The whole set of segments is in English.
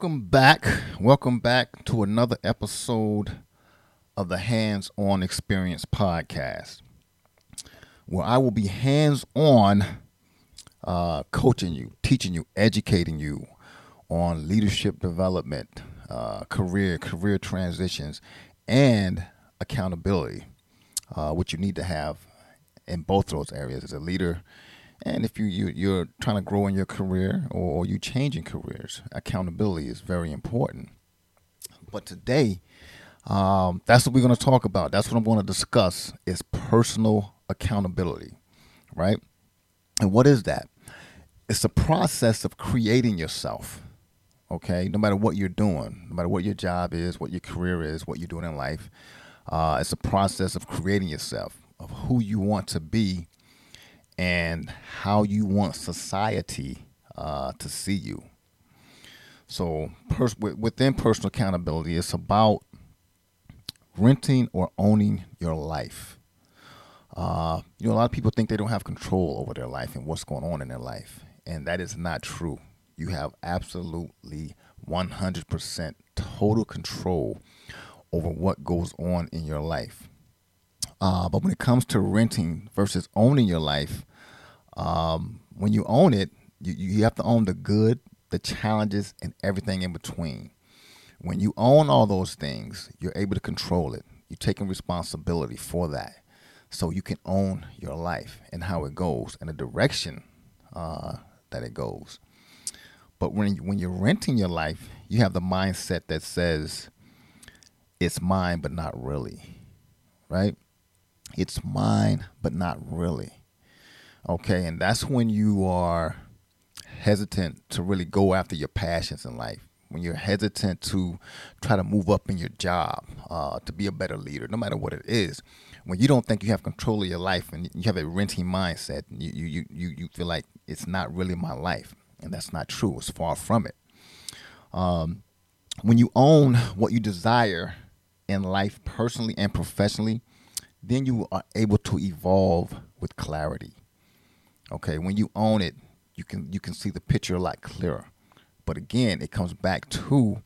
Welcome back. Welcome back to another episode of the Hands On Experience podcast, where I will be hands on uh, coaching you, teaching you, educating you on leadership development, uh, career, career transitions, and accountability, uh, which you need to have in both those areas as a leader and if you, you you're trying to grow in your career or, or you changing careers, accountability is very important. But today, um, that's what we're going to talk about. That's what I'm going to discuss is personal accountability, right? And what is that? It's a process of creating yourself. Okay, no matter what you're doing, no matter what your job is, what your career is, what you're doing in life, uh, it's a process of creating yourself, of who you want to be and how you want society uh, to see you. So, pers- within personal accountability, it's about renting or owning your life. Uh, you know, a lot of people think they don't have control over their life and what's going on in their life, and that is not true. You have absolutely 100% total control over what goes on in your life. Uh, but when it comes to renting versus owning your life, um, when you own it, you, you have to own the good, the challenges, and everything in between. When you own all those things, you're able to control it. You're taking responsibility for that. So you can own your life and how it goes and the direction uh, that it goes. But when, when you're renting your life, you have the mindset that says, it's mine, but not really. Right? It's mine, but not really. Okay, and that's when you are hesitant to really go after your passions in life. When you're hesitant to try to move up in your job, uh, to be a better leader, no matter what it is. When you don't think you have control of your life and you have a renting mindset, you you you you feel like it's not really my life, and that's not true. It's far from it. Um, when you own what you desire in life, personally and professionally, then you are able to evolve with clarity. Okay, when you own it, you can you can see the picture a lot clearer. But again, it comes back to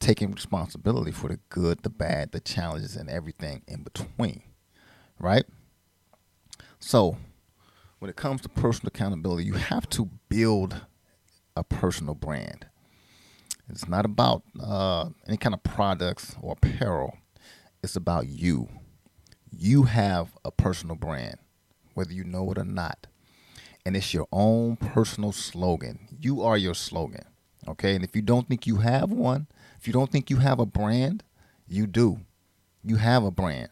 taking responsibility for the good, the bad, the challenges, and everything in between. Right? So, when it comes to personal accountability, you have to build a personal brand. It's not about uh, any kind of products or apparel. It's about you. You have a personal brand, whether you know it or not and it's your own personal slogan. You are your slogan. Okay. And if you don't think you have one, if you don't think you have a brand, you do. You have a brand.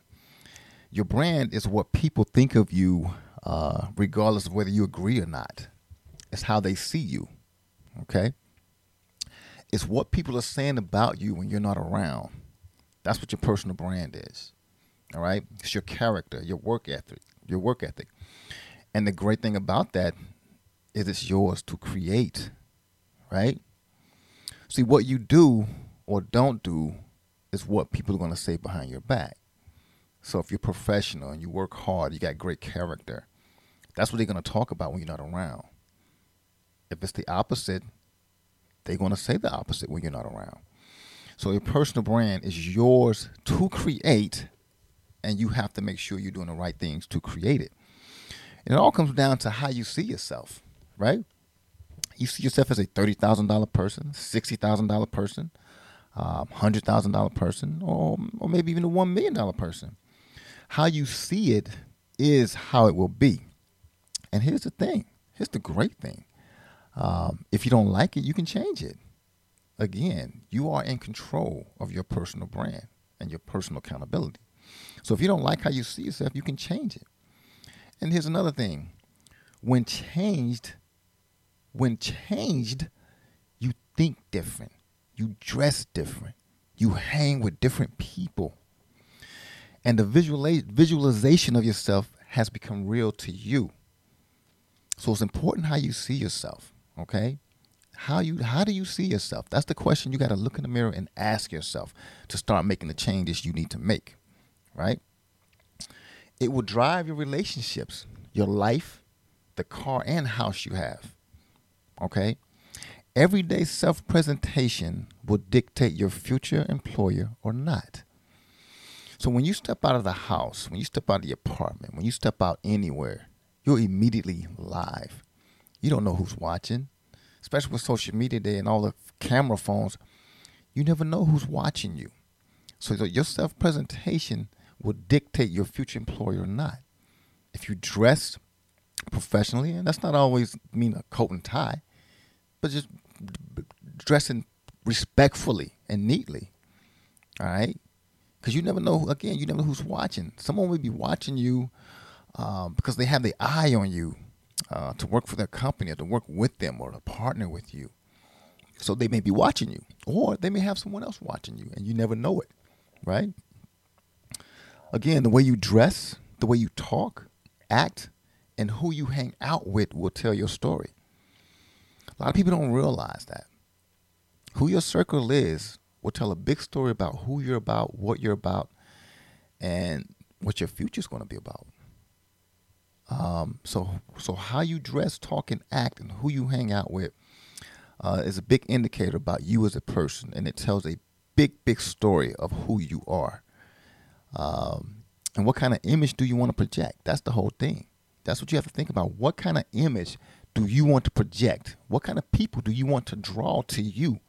Your brand is what people think of you, uh, regardless of whether you agree or not. It's how they see you. Okay. It's what people are saying about you when you're not around. That's what your personal brand is. All right. It's your character, your work ethic, your work ethic. And the great thing about that is it's yours to create, right? See, what you do or don't do is what people are going to say behind your back. So if you're professional and you work hard, you got great character, that's what they're going to talk about when you're not around. If it's the opposite, they're going to say the opposite when you're not around. So your personal brand is yours to create, and you have to make sure you're doing the right things to create it. And it all comes down to how you see yourself, right? You see yourself as a thirty thousand dollar person, sixty thousand dollar person, um, hundred thousand dollar person, or or maybe even a one million dollar person. How you see it is how it will be. And here's the thing. Here's the great thing. Um, if you don't like it, you can change it. Again, you are in control of your personal brand and your personal accountability. So if you don't like how you see yourself, you can change it. And here's another thing. When changed, when changed, you think different. You dress different. You hang with different people. And the visualization of yourself has become real to you. So it's important how you see yourself, okay? How you how do you see yourself? That's the question you got to look in the mirror and ask yourself to start making the changes you need to make, right? It will drive your relationships, your life, the car and house you have. Okay? everyday self presentation will dictate your future employer or not. So when you step out of the house, when you step out of the apartment, when you step out anywhere, you're immediately live. You don't know who's watching, especially with social media day and all the camera phones. You never know who's watching you. So your self presentation will dictate your future employer or not. If you dress professionally, and that's not always mean a coat and tie, but just dressing respectfully and neatly. All right, because you never know. Again, you never know who's watching. Someone may be watching you um, because they have the eye on you uh, to work for their company or to work with them or to partner with you. So they may be watching you, or they may have someone else watching you, and you never know it, right? Again, the way you dress, the way you talk, act, and who you hang out with will tell your story. A lot of people don't realize that. Who your circle is will tell a big story about who you're about, what you're about, and what your future is going to be about. Um, so, so how you dress, talk, and act, and who you hang out with, uh, is a big indicator about you as a person, and it tells a big, big story of who you are. Um, and what kind of image do you want to project? That's the whole thing. That's what you have to think about. What kind of image do you want to project? What kind of people do you want to draw to you?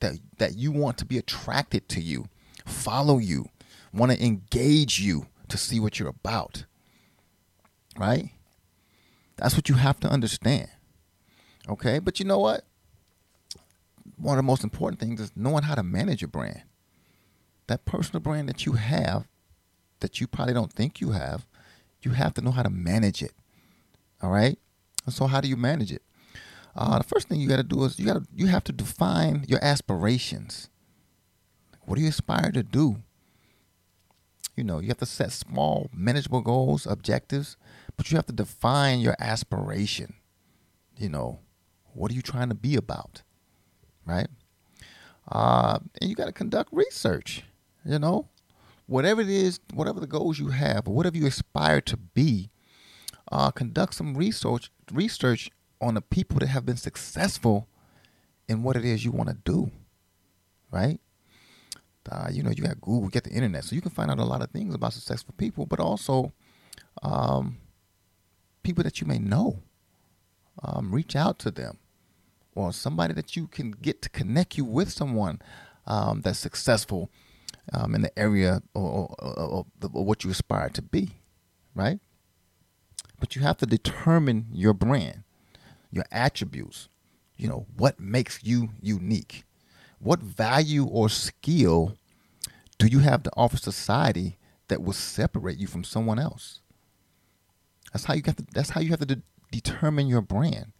That that you want to be attracted to you, follow you, want to engage you to see what you're about. Right? That's what you have to understand. Okay? But you know what? One of the most important things is knowing how to manage your brand. That personal brand that you have that you probably don't think you have, you have to know how to manage it. All right? So how do you manage it? Uh, the first thing you got to do is you got you have to define your aspirations. What do you aspire to do? You know, you have to set small, manageable goals, objectives, but you have to define your aspiration. You know, what are you trying to be about? Right? Uh, and you got to conduct research. You know, whatever it is, whatever the goals you have, or whatever you aspire to be, uh, conduct some research research on the people that have been successful in what it is you want to do, right? Uh, you know, you got Google, got the internet, so you can find out a lot of things about successful people, but also um, people that you may know. Um, reach out to them, or somebody that you can get to connect you with someone um, that's successful um, in the area or, or, or, what you aspire to be, right? But you have to determine your brand, your attributes. You know, what makes you unique? What value or skill do you have to offer society that will separate you from someone else? That's how you have to that's how you have to de- determine your brand.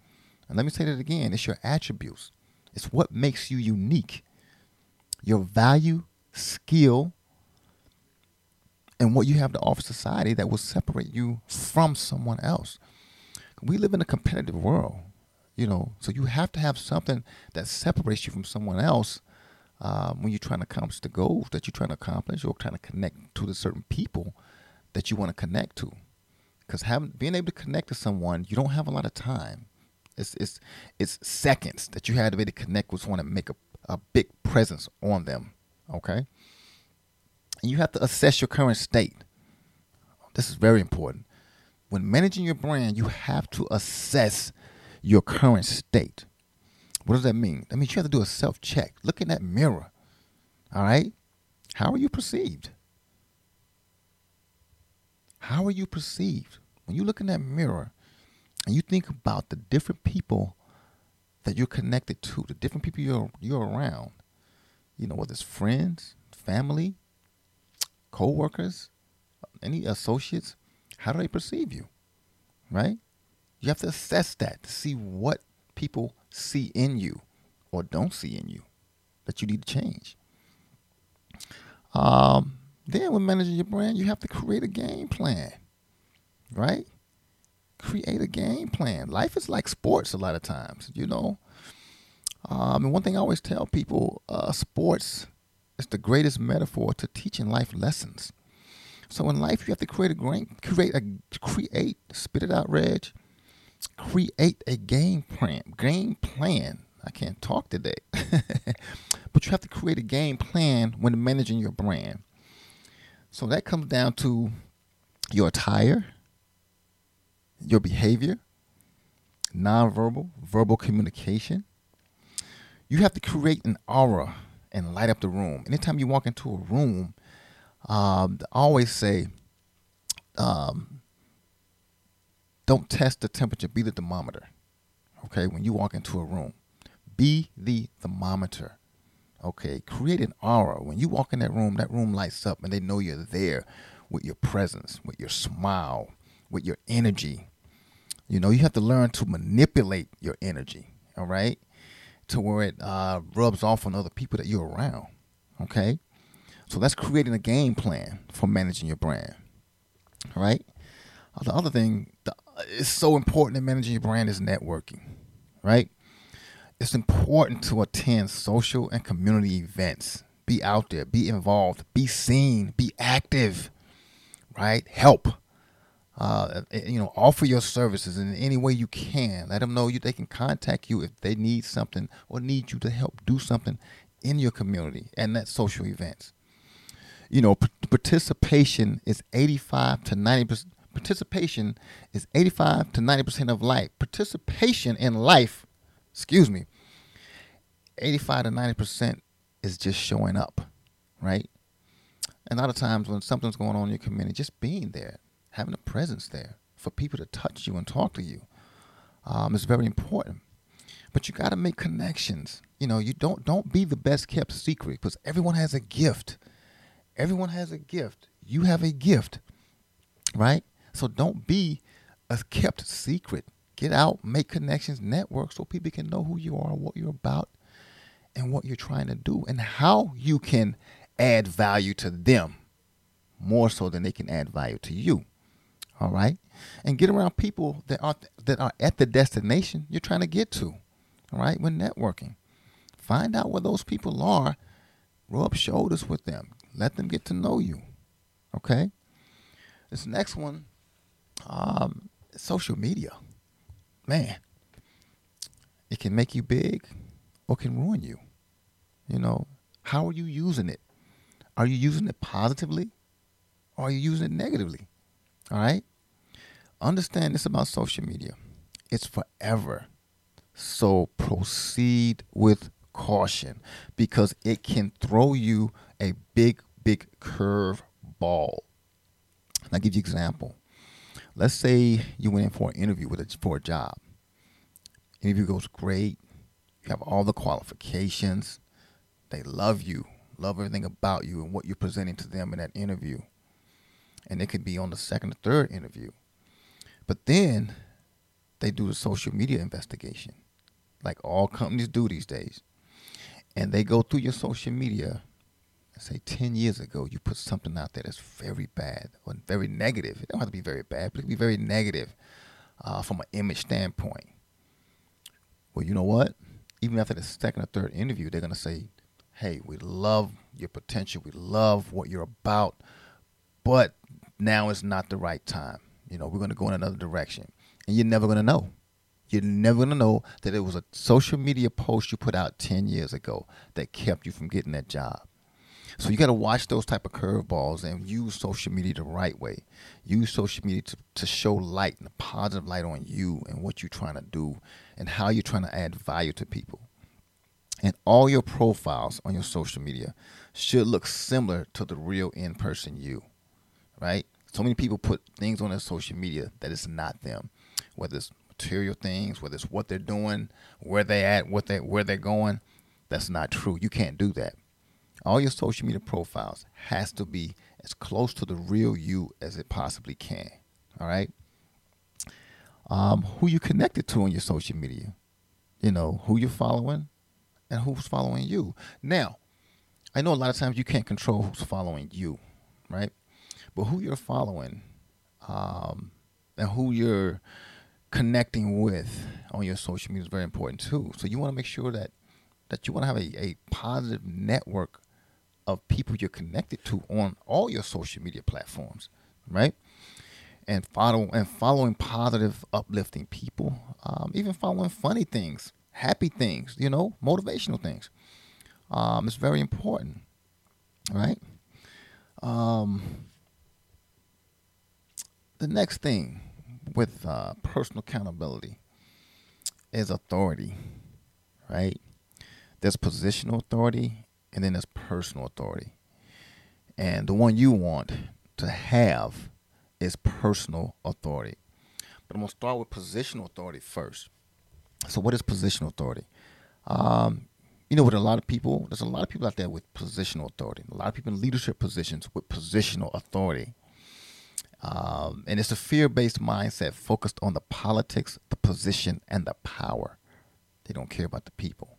And let me say that again, it's your attributes. It's what makes you unique. Your value, skill, and what you have to offer society that will separate you from someone else. We live in a competitive world, you know, so you have to have something that separates you from someone else um, when you're trying to accomplish the goals that you're trying to accomplish or trying to connect to the certain people that you want to connect to. Because having being able to connect to someone, you don't have a lot of time. It's it's it's seconds that you have to be able to connect with someone and make a, a big presence on them. Okay you have to assess your current state. This is very important. When managing your brand, you have to assess your current state. What does that mean? That means you have to do a self check. Look in that mirror. All right? How are you perceived? How are you perceived? When you look in that mirror and you think about the different people that you're connected to, the different people you're, you're around, you know, whether it's friends, family, co-workers, any associates, how do they perceive you? Right? You have to assess that to see what people see in you or don't see in you that you need to change. Um, then when managing your brand, you have to create a game plan. Right? Create a game plan. Life is like sports a lot of times, you know. Um, and one thing I always tell people, uh, sports is the greatest metaphor to teaching life lessons. So in life, you have to create a great, create a create, spit it out, Reg. Create a game plan, game plan. I can't talk today. but you have to create a game plan when managing your brand. So that comes down to your attire, your behavior, nonverbal, verbal communication. You have to create an aura and light up the room. Anytime you walk into a room, um, I always say, um, don't test the temperature, be the thermometer. Okay, when you walk into a room, be the thermometer. Okay, create an aura. When you walk in that room, that room lights up and they know you're there with your presence, with your smile, with your energy. You know, you have to learn to manipulate your energy, all right, to where it uh, rubs off on other people that you're around. Okay, so that's creating a game plan for managing your brand. Right. The other thing that is so important in managing your brand is networking, right? It's important to attend social and community events. Be out there, be involved, be seen, be active, right? Help. Uh, eh, you know, offer your services in any way you can. Let them know you they can contact you if they need something or need you to help do something in your community and that social events. You know, p- participation is 85 to 90 percent. Participation is 85 to 90 percent of life. Participation in life, excuse me, 85 to 90 percent is just showing up, right? And a lot of times when something's going on in your community, just being there, having a presence there for people to touch you and talk to you um, is very important. But you got to make connections. You know, you don't don't be the best kept secret because everyone has a gift. Everyone has a gift. You have a gift, right? So don't be a kept secret. Get out, make connections, network so people can know who you are, what you're about, and what you're trying to do, and how you can add value to them more so than they can add value to you. All right? And get around people that are that are at the destination you're trying to get to. All right? When networking. Find out where those people are. Rub shoulders with them. Let them get to know you. Okay? This next one, um, social media. Man, it can make you big or can ruin you. You know, how are you using it? Are you using it positively or are you using it negatively? All right? Understand this about social media. It's forever. So proceed with caution because it can throw you a big, big curve ball. I'll give you an example. Let's say you went in for an interview with a, for a job. Interview goes great. You have all the qualifications. They love you love everything about you and what you're presenting to them in that interview. And it could be on the second or third interview. But then they do the social media investigation, like all companies do these days. And they go through your social media say 10 years ago you put something out there that's very bad or very negative it don't have to be very bad but it can be very negative uh, from an image standpoint well you know what even after the second or third interview they're going to say hey, we love your potential, we love what you're about, but now is not the right time. You know, we're going to go in another direction. And you're never going to know. You're never going to know that it was a social media post you put out 10 years ago that kept you from getting that job. So you got to watch those type of curveballs and use social media the right way. Use social media to, to show light and a positive light on you and what you're trying to do and how you're trying to add value to people and all your profiles on your social media should look similar to the real in person you, right? So many people put things on their social media that is not them, whether it's material things, whether it's what they're doing, where they at, what they where they're going. That's not true. You can't do that. All your social media profiles has to be as close to the real you as it possibly can. All right. Um, who you connected to on your social media? You know who you're following, and who's following you. Now, I know a lot of times you can't control who's following you, right? But who you're following um, and who you're connecting with on your social media is very important too. So you want to make sure that that you want to have a, a positive network of people you're connected to on all your social media platforms, right? And follow and following positive, uplifting people, um, even following funny things happy things, you know, motivational things. Um, it's very important, right? Um, the next thing with uh, personal accountability is authority, right? There's positional authority and then there's personal authority. And the one you want to have is personal authority. But I'm going to start with positional authority first. So, what is positional authority? Um, you know, with a lot of people, there's a lot of people out there with positional authority. A lot of people in leadership positions with positional authority. Um, and it's a fear based mindset focused on the politics, the position, and the power. They don't care about the people.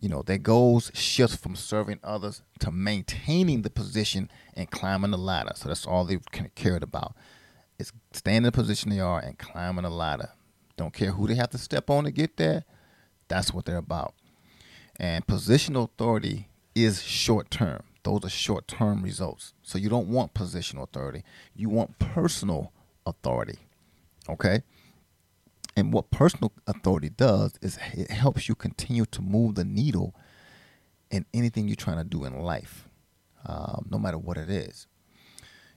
You know, their goals shift from serving others to maintaining the position and climbing the ladder. So that's all they've cared about. Is staying in the position they are and climbing the ladder. Don't care who they have to step on to get there. That's what they're about. And positional authority is short term. Those are short term results. So you don't want positional authority. You want personal authority. Okay? And what personal authority does is it helps you continue to move the needle in anything you're trying to do in life, um, no matter what it is.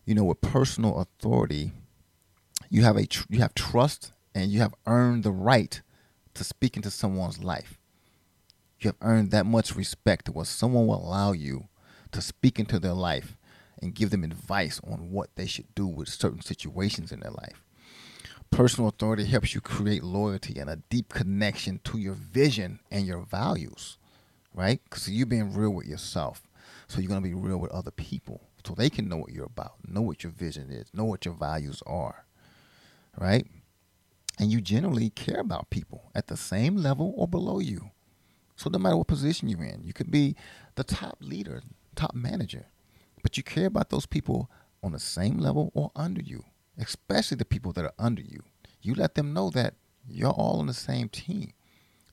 You know, with personal authority, you have a tr- you have trust and you have earned the right to speak into someone's life. You have earned that much respect to where someone will allow you to speak into their life and give them advice on what they should do with certain situations in their life. Personal authority helps you create loyalty and a deep connection to your vision and your values, right? Because you're being real with yourself. So you're going to be real with other people so they can know what you're about, know what your vision is, know what your values are, right? And you generally care about people at the same level or below you. So no matter what position you're in, you could be the top leader, top manager, but you care about those people on the same level or under you, especially the people that are under you. You let them know that you're all on the same team.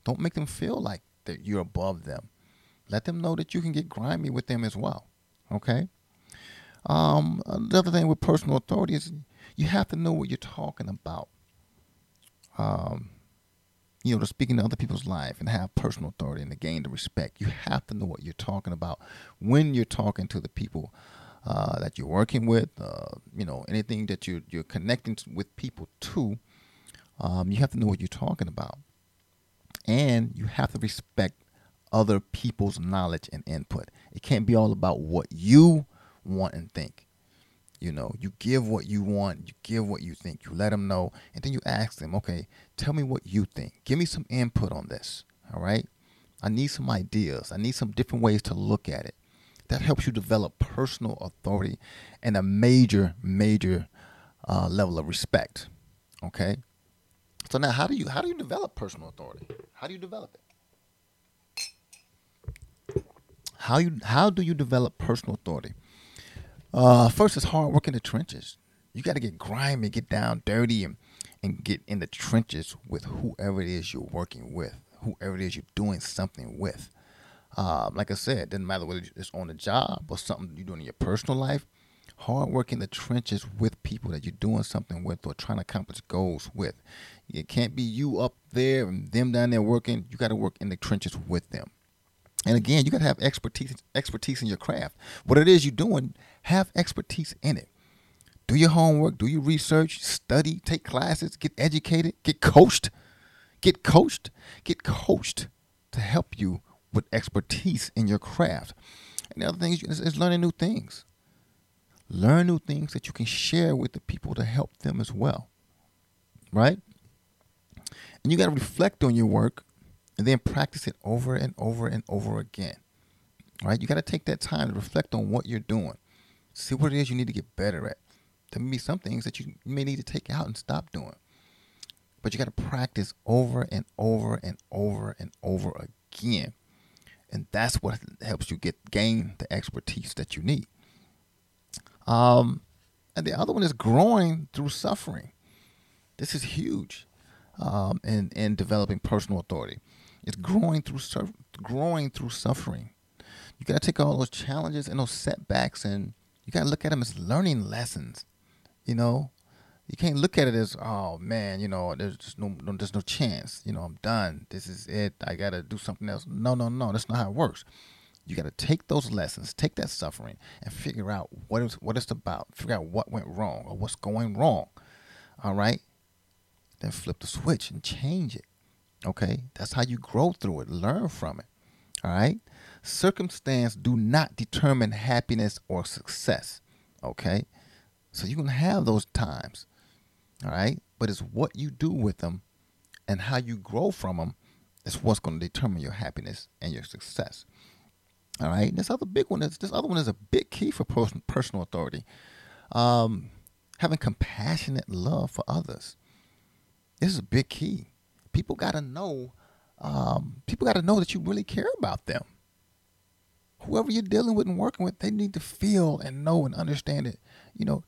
Don't make them feel like that you're above them. Let them know that you can get grimy with them as well. Okay. Um, another thing with personal authority is you have to know what you're talking about. Um, you know, to speak into other people's life and have personal authority and to gain the respect. You have to know what you're talking about when you're talking to the people uh, that you're working with. Uh, you know, anything that you're you're connecting with people to. Um, you have to know what you're talking about, and you have to respect other people's knowledge and input. It can't be all about what you want and think. You know, you give what you want, you give what you think, you let them know, and then you ask them, okay, tell me what you think. Give me some input on this. All right. I need some ideas. I need some different ways to look at it. That helps you develop personal authority and a major, major uh, level of respect. Okay. So now, how do you how do you develop personal authority? How do you develop it? How you how do you develop personal authority? Uh, first, it's hard work in the trenches. You got to get grimy, get down dirty, and, and get in the trenches with whoever it is you're working with, whoever it is you're doing something with. Uh, like I said, it doesn't matter whether it's on the job or something you're doing in your personal life. Hard work in the trenches with people that you're doing something with or trying to accomplish goals with. It can't be you up there and them down there working. You got to work in the trenches with them. And again, you got to have expertise expertise in your craft. What it is you're doing, have expertise in it. Do your homework, do your research, study, take classes, get educated, get coached. Get coached, get coached to help you with expertise in your craft. And the other thing is, is learning new things. Learn new things that you can share with the people to help them as well. Right? And you got to reflect on your work and then practice it over and over and over again. Right? You got to take that time to reflect on what you're doing. See what it is you need to get better at. There may be some things that you may need to take out and stop doing. But you got to practice over and over and over and over again. And that's what helps you get gain the expertise that you need. Um, and the other one is growing through suffering. This is huge um, in in developing personal authority. It's growing through growing through suffering. You got to take all those challenges and those setbacks, and you got to look at them as learning lessons. You know, You can't look at it as, oh man, you know, there's just no, no there's no chance. You know, I'm done. This is it. I gotta do something else. No, no, no. That's not how it works. You got to take those lessons, take that suffering, and figure out what it's what it's about. Figure out what went wrong or what's going wrong. All right, then flip the switch and change it. Okay, that's how you grow through it. Learn from it. All right. Circumstance do not determine happiness or success. Okay, so you can have those times. All right, but it's what you do with them and how you grow from them is what's going to determine your happiness and your success. All right. This other big one is this other one is a big key for personal authority. Um, having compassionate love for others. This is a big key. People got to know. Um, people got to know that you really care about them. Whoever you're dealing with and working with, they need to feel and know and understand it. You know,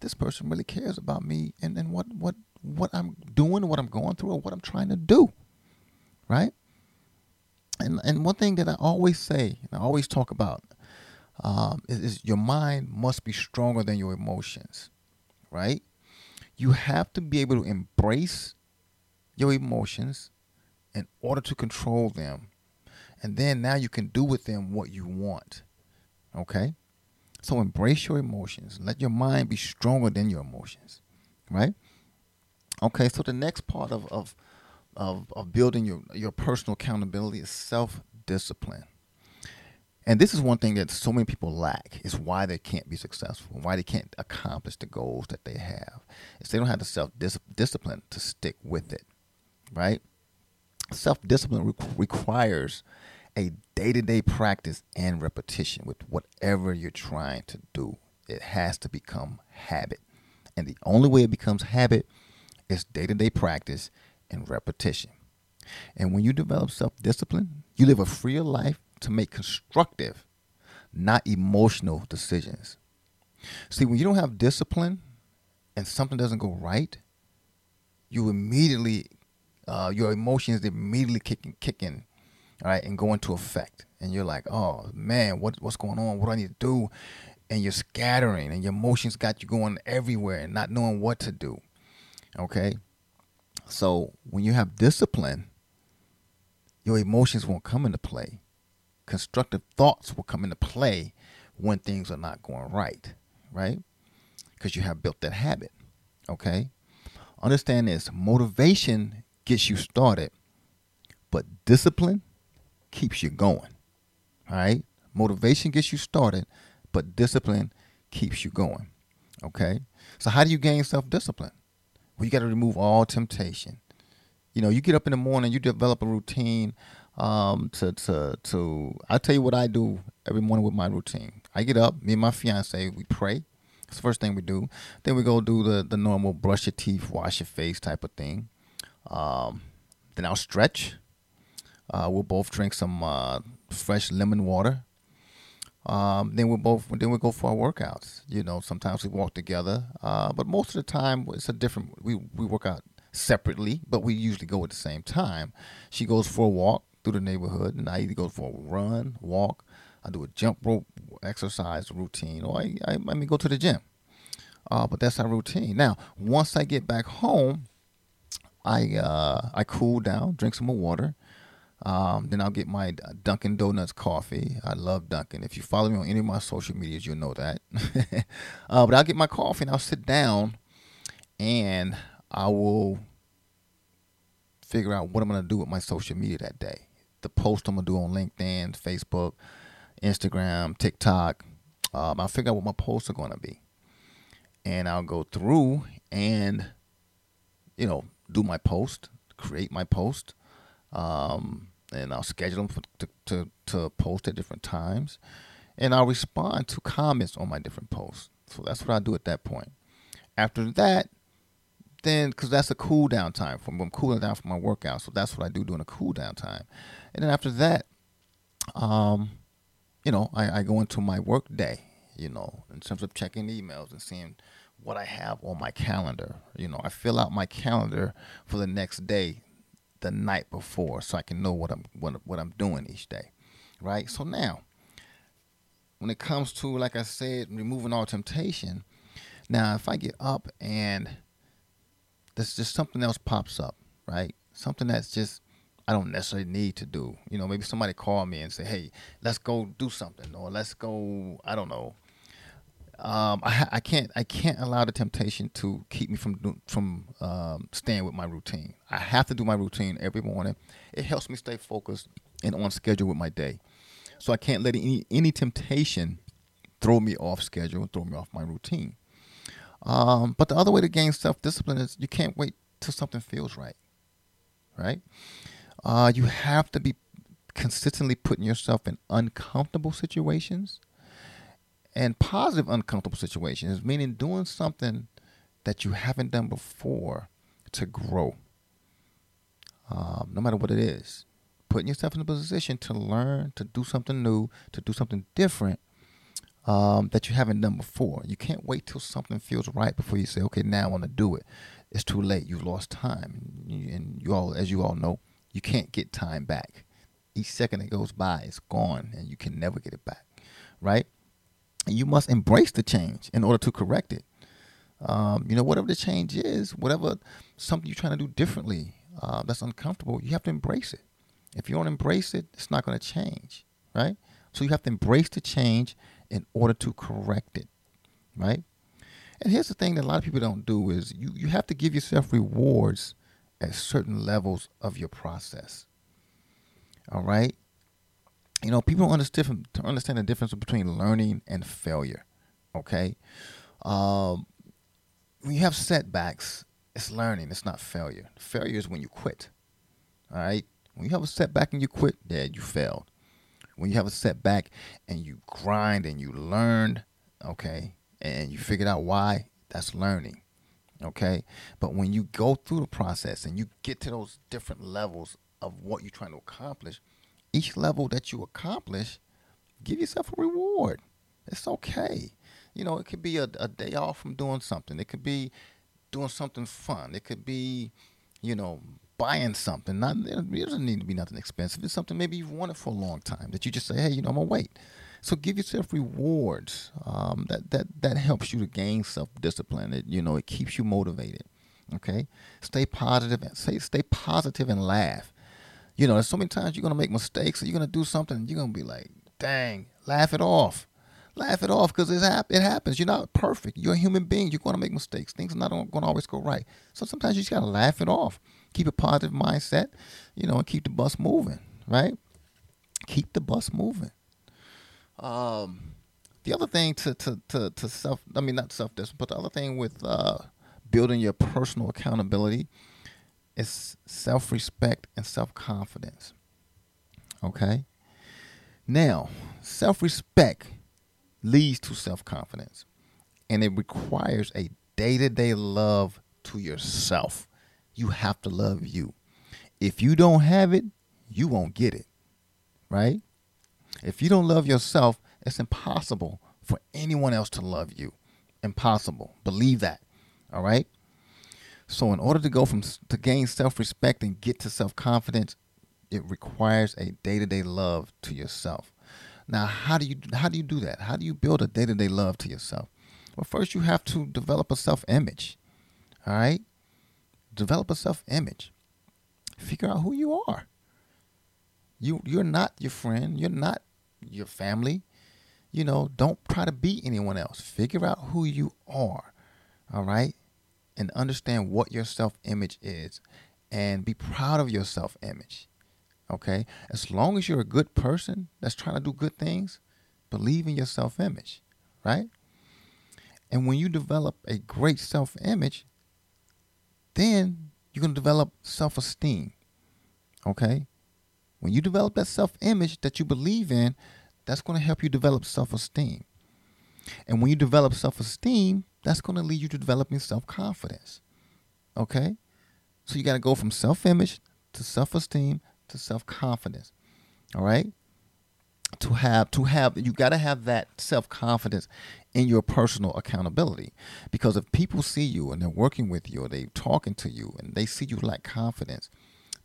this person really cares about me and, and what what what I'm doing, what I'm going through, or what I'm trying to do. Right? and and one thing that I always say, I always talk about, um, is, is, your mind must be stronger than your emotions, right? You have to be able to embrace your emotions in order to control them, and then now you can do with them what you want. Okay, so embrace your emotions. Let your mind be stronger than your emotions, right? Okay, so the next part of of of, of building your, your personal accountability is self discipline. And this is one thing that so many people lack is why they can't be successful, why they can't accomplish the goals that they have. Is they don't have the self discipline to stick with it, right? Self discipline re- requires a day to day practice and repetition with whatever you're trying to do. It has to become habit. And the only way it becomes habit is day to day practice and repetition. And when you develop self discipline, you live a freer life to make constructive, not emotional decisions. See, when you don't have discipline and something doesn't go right, you immediately, uh, your emotions immediately kicking, kicking, all right, and go into effect. And you're like, oh man, what, what's going on? What do I need to do? And you're scattering, and your emotions got you going everywhere and not knowing what to do. Okay, so when you have discipline, your emotions won't come into play. Constructive thoughts will come into play when things are not going right, right? Because you have built that habit. Okay? Understand this motivation gets you started, but discipline keeps you going. All right? Motivation gets you started, but discipline keeps you going. Okay? So, how do you gain self discipline? Well, you got to remove all temptation. You know, you get up in the morning, you develop a routine. Um, to to to, I tell you what I do every morning with my routine. I get up, me and my fiance, we pray. It's the first thing we do. Then we go do the the normal brush your teeth, wash your face type of thing. Um, then I'll stretch. Uh, we'll both drink some uh, fresh lemon water. Um, then we both then we go for our workouts. You know, sometimes we walk together, uh, but most of the time it's a different. We we work out separately, but we usually go at the same time. She goes for a walk through the neighborhood, and I either go for a run, walk. I do a jump rope exercise routine, or I I, I mean go to the gym. Uh, but that's our routine. Now, once I get back home, I uh, I cool down, drink some more water, um, then I'll get my Dunkin' Donuts coffee. I love Dunkin'. If you follow me on any of my social medias, you'll know that. uh, but I'll get my coffee and I'll sit down and I will figure out what I'm to do with my social media that day. The post I'm to do on LinkedIn, Facebook, Instagram, TikTok. Um, I'll figure out what my posts are to be. And I'll go through and, you know, do my post, create my post um, and I'll schedule them for, to, to, to post at different times, and I'll respond to comments on my different posts. So that's what I do at that point. After that, then because that's a cool down time me. I'm cooling down for my workout, so that's what I do during a cool down time. And then after that, um, you know, I, I go into my work day. You know, in terms of checking emails and seeing what I have on my calendar. You know, I fill out my calendar for the next day the night before so I can know what I'm what, what I'm doing each day. Right? So now when it comes to like I said removing all temptation, Now, if I get up and there's just something else pops up, right? Something that's just I don't necessarily need to do. You know, maybe somebody call me and say, "Hey, let's go do something," or "Let's go." I don't know. Um, I, I can't I can't allow the temptation to keep me from from um, staying with my routine. I have to do my routine every morning. It helps me stay focused and on schedule with my day. So I can't let any any temptation throw me off schedule, throw me off my routine. Um, but the other way to gain self discipline is you can't wait till something feels right. Right? Uh, you have to be consistently putting yourself in uncomfortable situations and positive uncomfortable situations, meaning doing something that you haven't done before to grow. Um, no matter what it is, putting yourself in a position to learn, to do something new, to do something different um, that you haven't done before. You can't wait till something feels right before you say, "Okay, now I want to do it." It's too late. You've lost time, and you all, as you all know, you can't get time back. Each second that goes by is gone, and you can never get it back. Right? You must embrace the change in order to correct it. Um, you know, whatever the change is, whatever something you're trying to do differently uh, that's uncomfortable, you have to embrace it. If you don't embrace it, it's not going to change, right? So you have to embrace the change in order to correct it, right? And here's the thing that a lot of people don't do is you, you have to give yourself rewards at certain levels of your process. All right? You know, people don't understand, the difference between learning and failure. Okay? Um, when you have setbacks, it's learning, it's not failure. Failure is when you quit. All right? When you have a setback and you quit, yeah, you failed. When you have a setback and you grind and you learn, okay, and you figured out why, that's learning. Okay. But when you go through the process and you get to those different levels of what you're trying to accomplish, each level that you accomplish, give yourself a reward. It's okay. You know, it could be a, a day off from doing something. It could be doing something fun. It could be, you know, buying something. Not it doesn't need to be nothing expensive. It's something maybe you've wanted for a long time that you just say, hey, you know, I'm gonna wait. So give yourself rewards. Um, that that that helps you to gain self discipline. It you know it keeps you motivated. Okay, stay positive and say stay positive and laugh. You know, there's so many times you're gonna make mistakes. Or you're gonna do something. And you're gonna be like, dang, laugh it off. Laugh it off because hap- it happens. You're not perfect. You're a human being. You're going to make mistakes. Things are not going to always go right. So sometimes you just got to laugh it off. Keep a positive mindset, you know, and keep the bus moving, right? Keep the bus moving. Um, the other thing to to to, to self, I mean not self discipline, but the other thing with uh, building your personal accountability is self respect and self confidence. Okay. Now, self respect leads to self confidence, and it requires a day to day love to yourself. You have to love you. If you don't have it, you won't get it. Right? If you don't love yourself, it's impossible for anyone else to love you. Impossible. Believe that. All right? So in order to go from to gain self-respect and get to self-confidence, it requires a day-to-day love to yourself. Now, how do you how do you do that? How do you build a day-to-day love to yourself? Well, first you have to develop a self-image. All right? Develop a self-image. Figure out who you are. You you're not your friend. You're not your family. You know, don't try to be anyone else. Figure out who you are. All right? And understand what your self-image is and be proud of your self-image. Okay? As long as you're a good person that's trying to do good things, believe in your self-image, right? And when you develop a great self-image, then you're going to develop self-esteem. Okay? When you develop that self image that you believe in, that's going to help you develop self esteem. And when you develop self esteem, that's going to lead you to developing self confidence. Okay? So you got to go from self image to self esteem to self confidence. All right? To have to have you got to have that self confidence in your personal accountability because if people see you and they're working with you or they're talking to you and they see you lack confidence,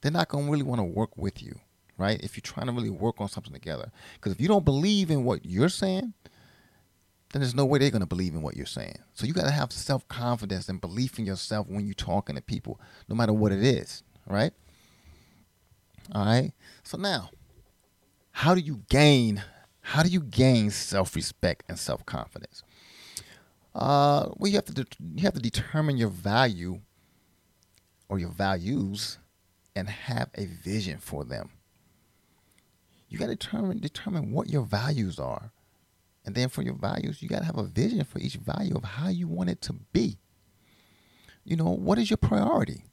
they're not going to really want to work with you right? If you're trying to really work on something together. Because if you don't believe in what you're saying, then there's no way they're going to believe in what you're saying. So you got to have self confidence and belief in yourself when you're talking to people, no matter what it is, right? All right. So now, how do you gain? How do you gain self respect and self confidence? Uh, well, you have to de- you have to determine your value or your values and have a vision for them. You got to determine determine what your values are and then for your values, you got to have a vision for each value of how you want it to be. You know, what is your priority?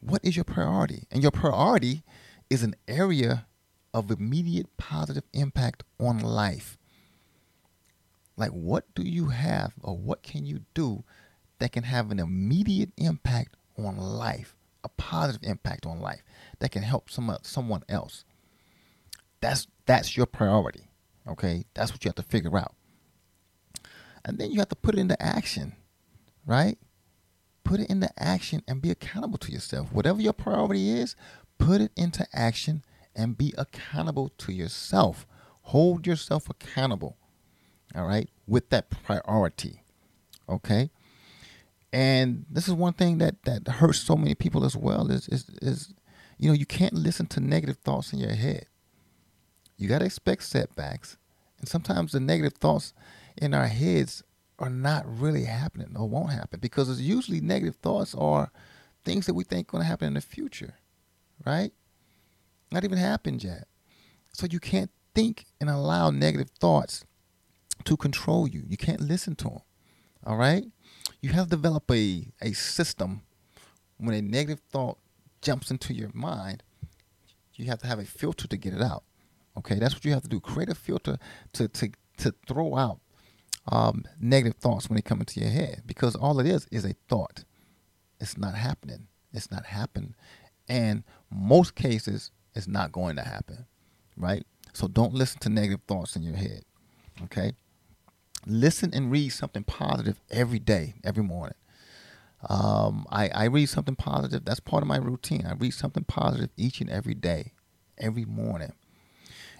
What is your priority? And your priority is an area of immediate positive impact on life. Like, what do you have or what can you do that can have an immediate impact on life, a positive impact on life that can help some, someone else? That's, that's your priority. Okay, that's what you have to figure out. And then you have to put it into action, right? Put it into action and be accountable to yourself. Whatever your priority is, put it into action and be accountable to yourself. Hold yourself accountable, all right, with that priority, okay? And this is one thing that that hurts so many people as well is is, is you know you can't listen to negative thoughts in your head you got to expect setbacks. And sometimes the negative thoughts in our heads are not really happening or won't happen because it's usually negative thoughts are things that we think going to happen in the future, right? Not even happened yet. So you can't think and allow negative thoughts to control you. You can't listen to them. All right? You have to develop a, a system when a negative thought jumps into your mind, you have to have a filter to get it out. Okay, that's what you have to do. Create a filter to to to throw out um, negative thoughts when they come into your head, because all it is is a thought. It's not happening. It's not happening, and most cases, it's not going to happen. Right. So don't listen to negative thoughts in your head. Okay. Listen and read something positive every day, every morning. Um, I, I read something positive. That's part of my routine. I read something positive each and every day, every morning.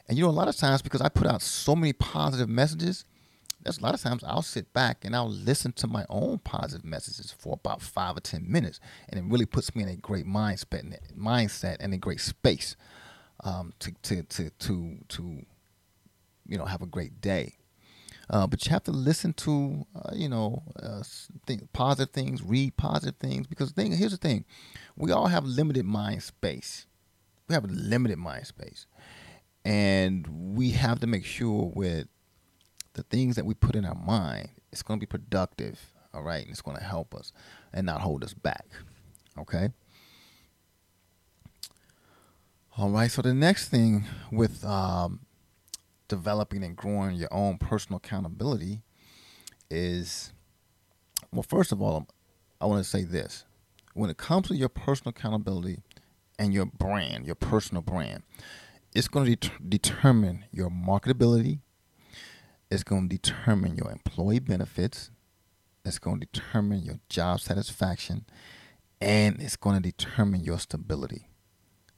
And you know, a lot of times because I put out so many positive messages, there's a lot of times I'll sit back and I'll listen to my own positive messages for about five or ten minutes, and it really puts me in a great mindset, mindset and a great space um, to, to to to to you know have a great day. Uh, but you have to listen to uh, you know uh, positive things, read positive things because thing here's the thing, we all have limited mind space. We have a limited mind space and we have to make sure with the things that we put in our mind, it's going to be productive, all right, and it's going to help us and not hold us back, okay. All right. So the next thing with um, developing and growing your own personal accountability is, well, first of all, I want to say this: when it comes to your personal accountability and your brand, your personal brand, it's going to det- determine your marketability. It's going to determine your employee benefits. It's going to determine your job satisfaction. And it's going to determine your stability.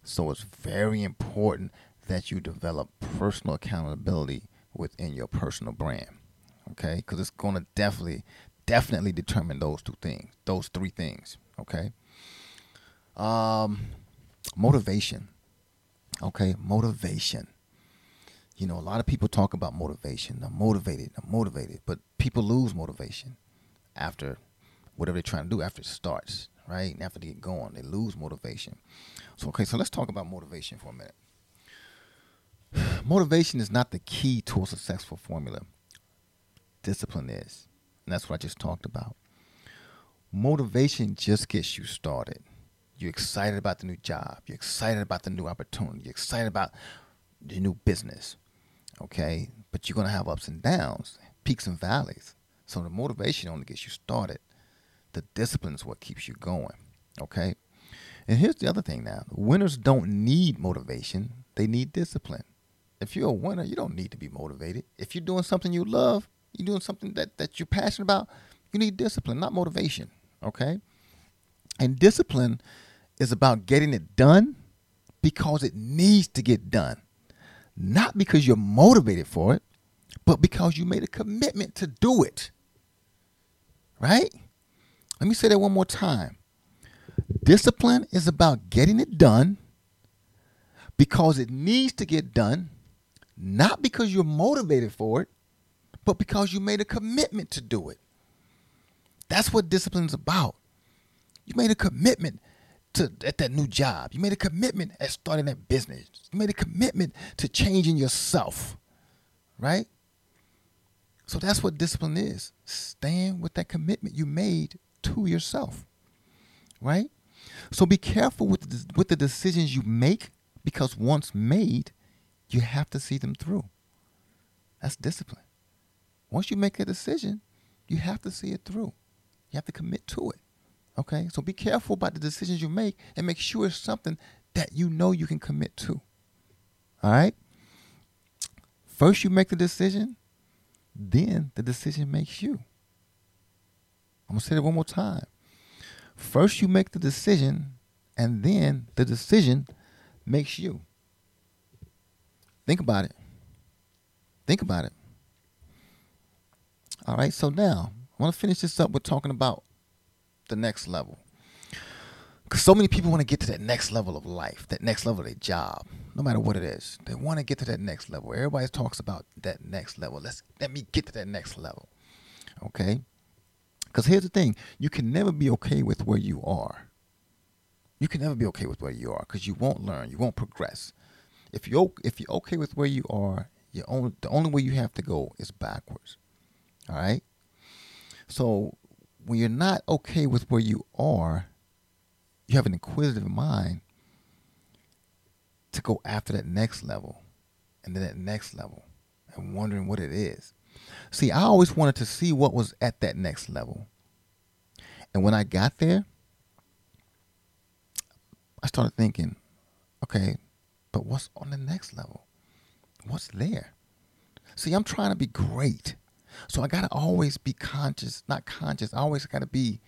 So it's very important that you develop personal accountability within your personal brand. Okay? Because it's going to definitely, definitely determine those two things, those three things. Okay? Um, motivation Okay, motivation. You know, a lot of people talk about motivation. I'm motivated, I'm motivated, but people lose motivation after whatever they're trying to do after it starts, right? And after they get going, they lose motivation. So, okay, so let's talk about motivation for a minute. Motivation is not the key to a successful formula. Discipline is. And that's what I just talked about. Motivation just gets you started. You're excited about the new job. You're excited about the new opportunity. You're excited about the new business. Okay? But you're going to have ups and downs, peaks and valleys. So the motivation only gets you started. The discipline is what keeps you going. Okay? And here's the other thing now winners don't need motivation, they need discipline. If you're a winner, you don't need to be motivated. If you're doing something you love, you're doing something that, that you're passionate about, you need discipline, not motivation. Okay? And discipline is about getting it done because it needs to get done, not because you're motivated for it, but because you made a commitment to do it. Right? Let me say that one more time. Discipline is about getting it done because it needs to get done, not because you're motivated for it, but because you made a commitment to do it. That's what discipline is about. You made a commitment to at that new job. You made a commitment at starting that business. You made a commitment to changing yourself. Right? So that's what discipline is. Stand with that commitment you made to yourself. Right? So be careful with the, with the decisions you make because once made, you have to see them through. That's discipline. Once you make a decision, you have to see it through. You have to commit to it. Okay? So be careful about the decisions you make and make sure it's something that you know you can commit to. All right? First, you make the decision, then the decision makes you. I'm going to say that one more time. First, you make the decision, and then the decision makes you. Think about it. Think about it. All right, so now I want to finish this up with talking about the next level. Because so many people want to get to that next level of life, that next level of their job, no matter what it is. They want to get to that next level. Everybody talks about that next level. Let's let me get to that next level. Okay? Because here's the thing you can never be okay with where you are. You can never be okay with where you are because you won't learn, you won't progress. If you're if you're okay with where you are, you only the only way you have to go is backwards. All right? So when you're not okay with where you are, you have an inquisitive mind to go after that next level and then that next level and wondering what it is. See, I always wanted to see what was at that next level. And when I got there, I started thinking, okay, but what's on the next level? What's there? See, I'm trying to be great. So I got to always be conscious, not conscious, I always got to be,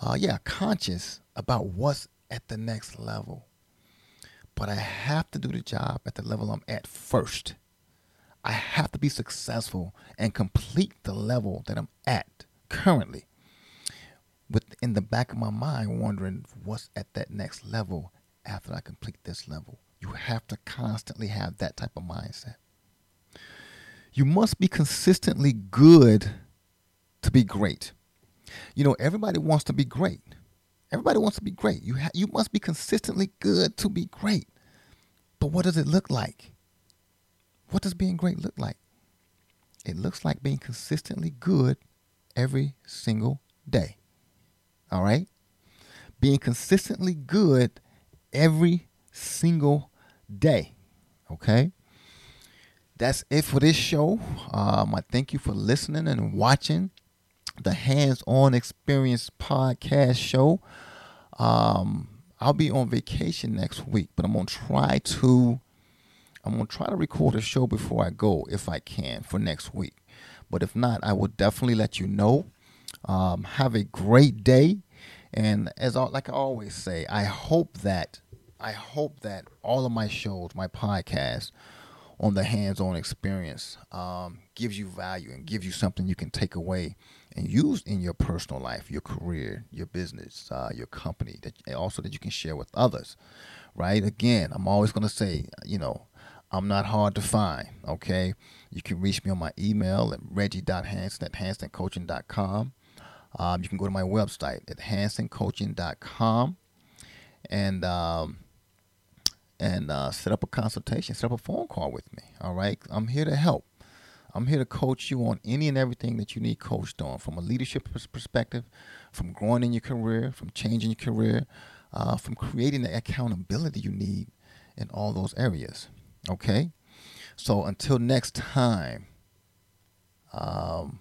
uh, yeah, conscious about what's at the next level. But I have to do the job at the level I'm at first. I have to be successful and complete the level that I'm at currently. With in the back of my mind, wondering what's at that next level after I complete this level. You have to constantly have that type of mindset you must be consistently good to be great. You know, everybody wants to be great. Everybody wants to be great. You ha- you must be consistently good to be great. But what does it look like? What does being great look like? It looks like being consistently good every single day. All right? Being consistently good every single day. Okay? That's it for this show. Um, I thank you for listening and watching the Hands On Experience podcast show. Um, I'll be on vacation next week, but I'm gonna try to I'm gonna try to record a show before I go if I can for next week. But if not, I will definitely let you know. Um, have a great day, and as I, like I always say, I hope that I hope that all of my shows, my podcasts on the hands-on experience um, gives you value and gives you something you can take away and use in your personal life, your career, your business, uh, your company, that also that you can share with others. Right? Again, I'm always going to say, you know, I'm not hard to find. Okay, you can reach me on my email at reggie.hanson at hansoncoaching.com. Um, you can go to my website at hansoncoaching.com and um, and uh, set up a consultation, set up a phone call with me. All right, I'm here to help. I'm here to coach you on any and everything that you need coached on, from a leadership perspective, from growing in your career, from changing your career, uh, from creating the accountability you need in all those areas. Okay, so until next time, um,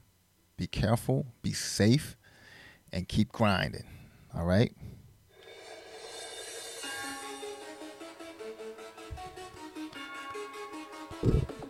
be careful, be safe, and keep grinding. All right. You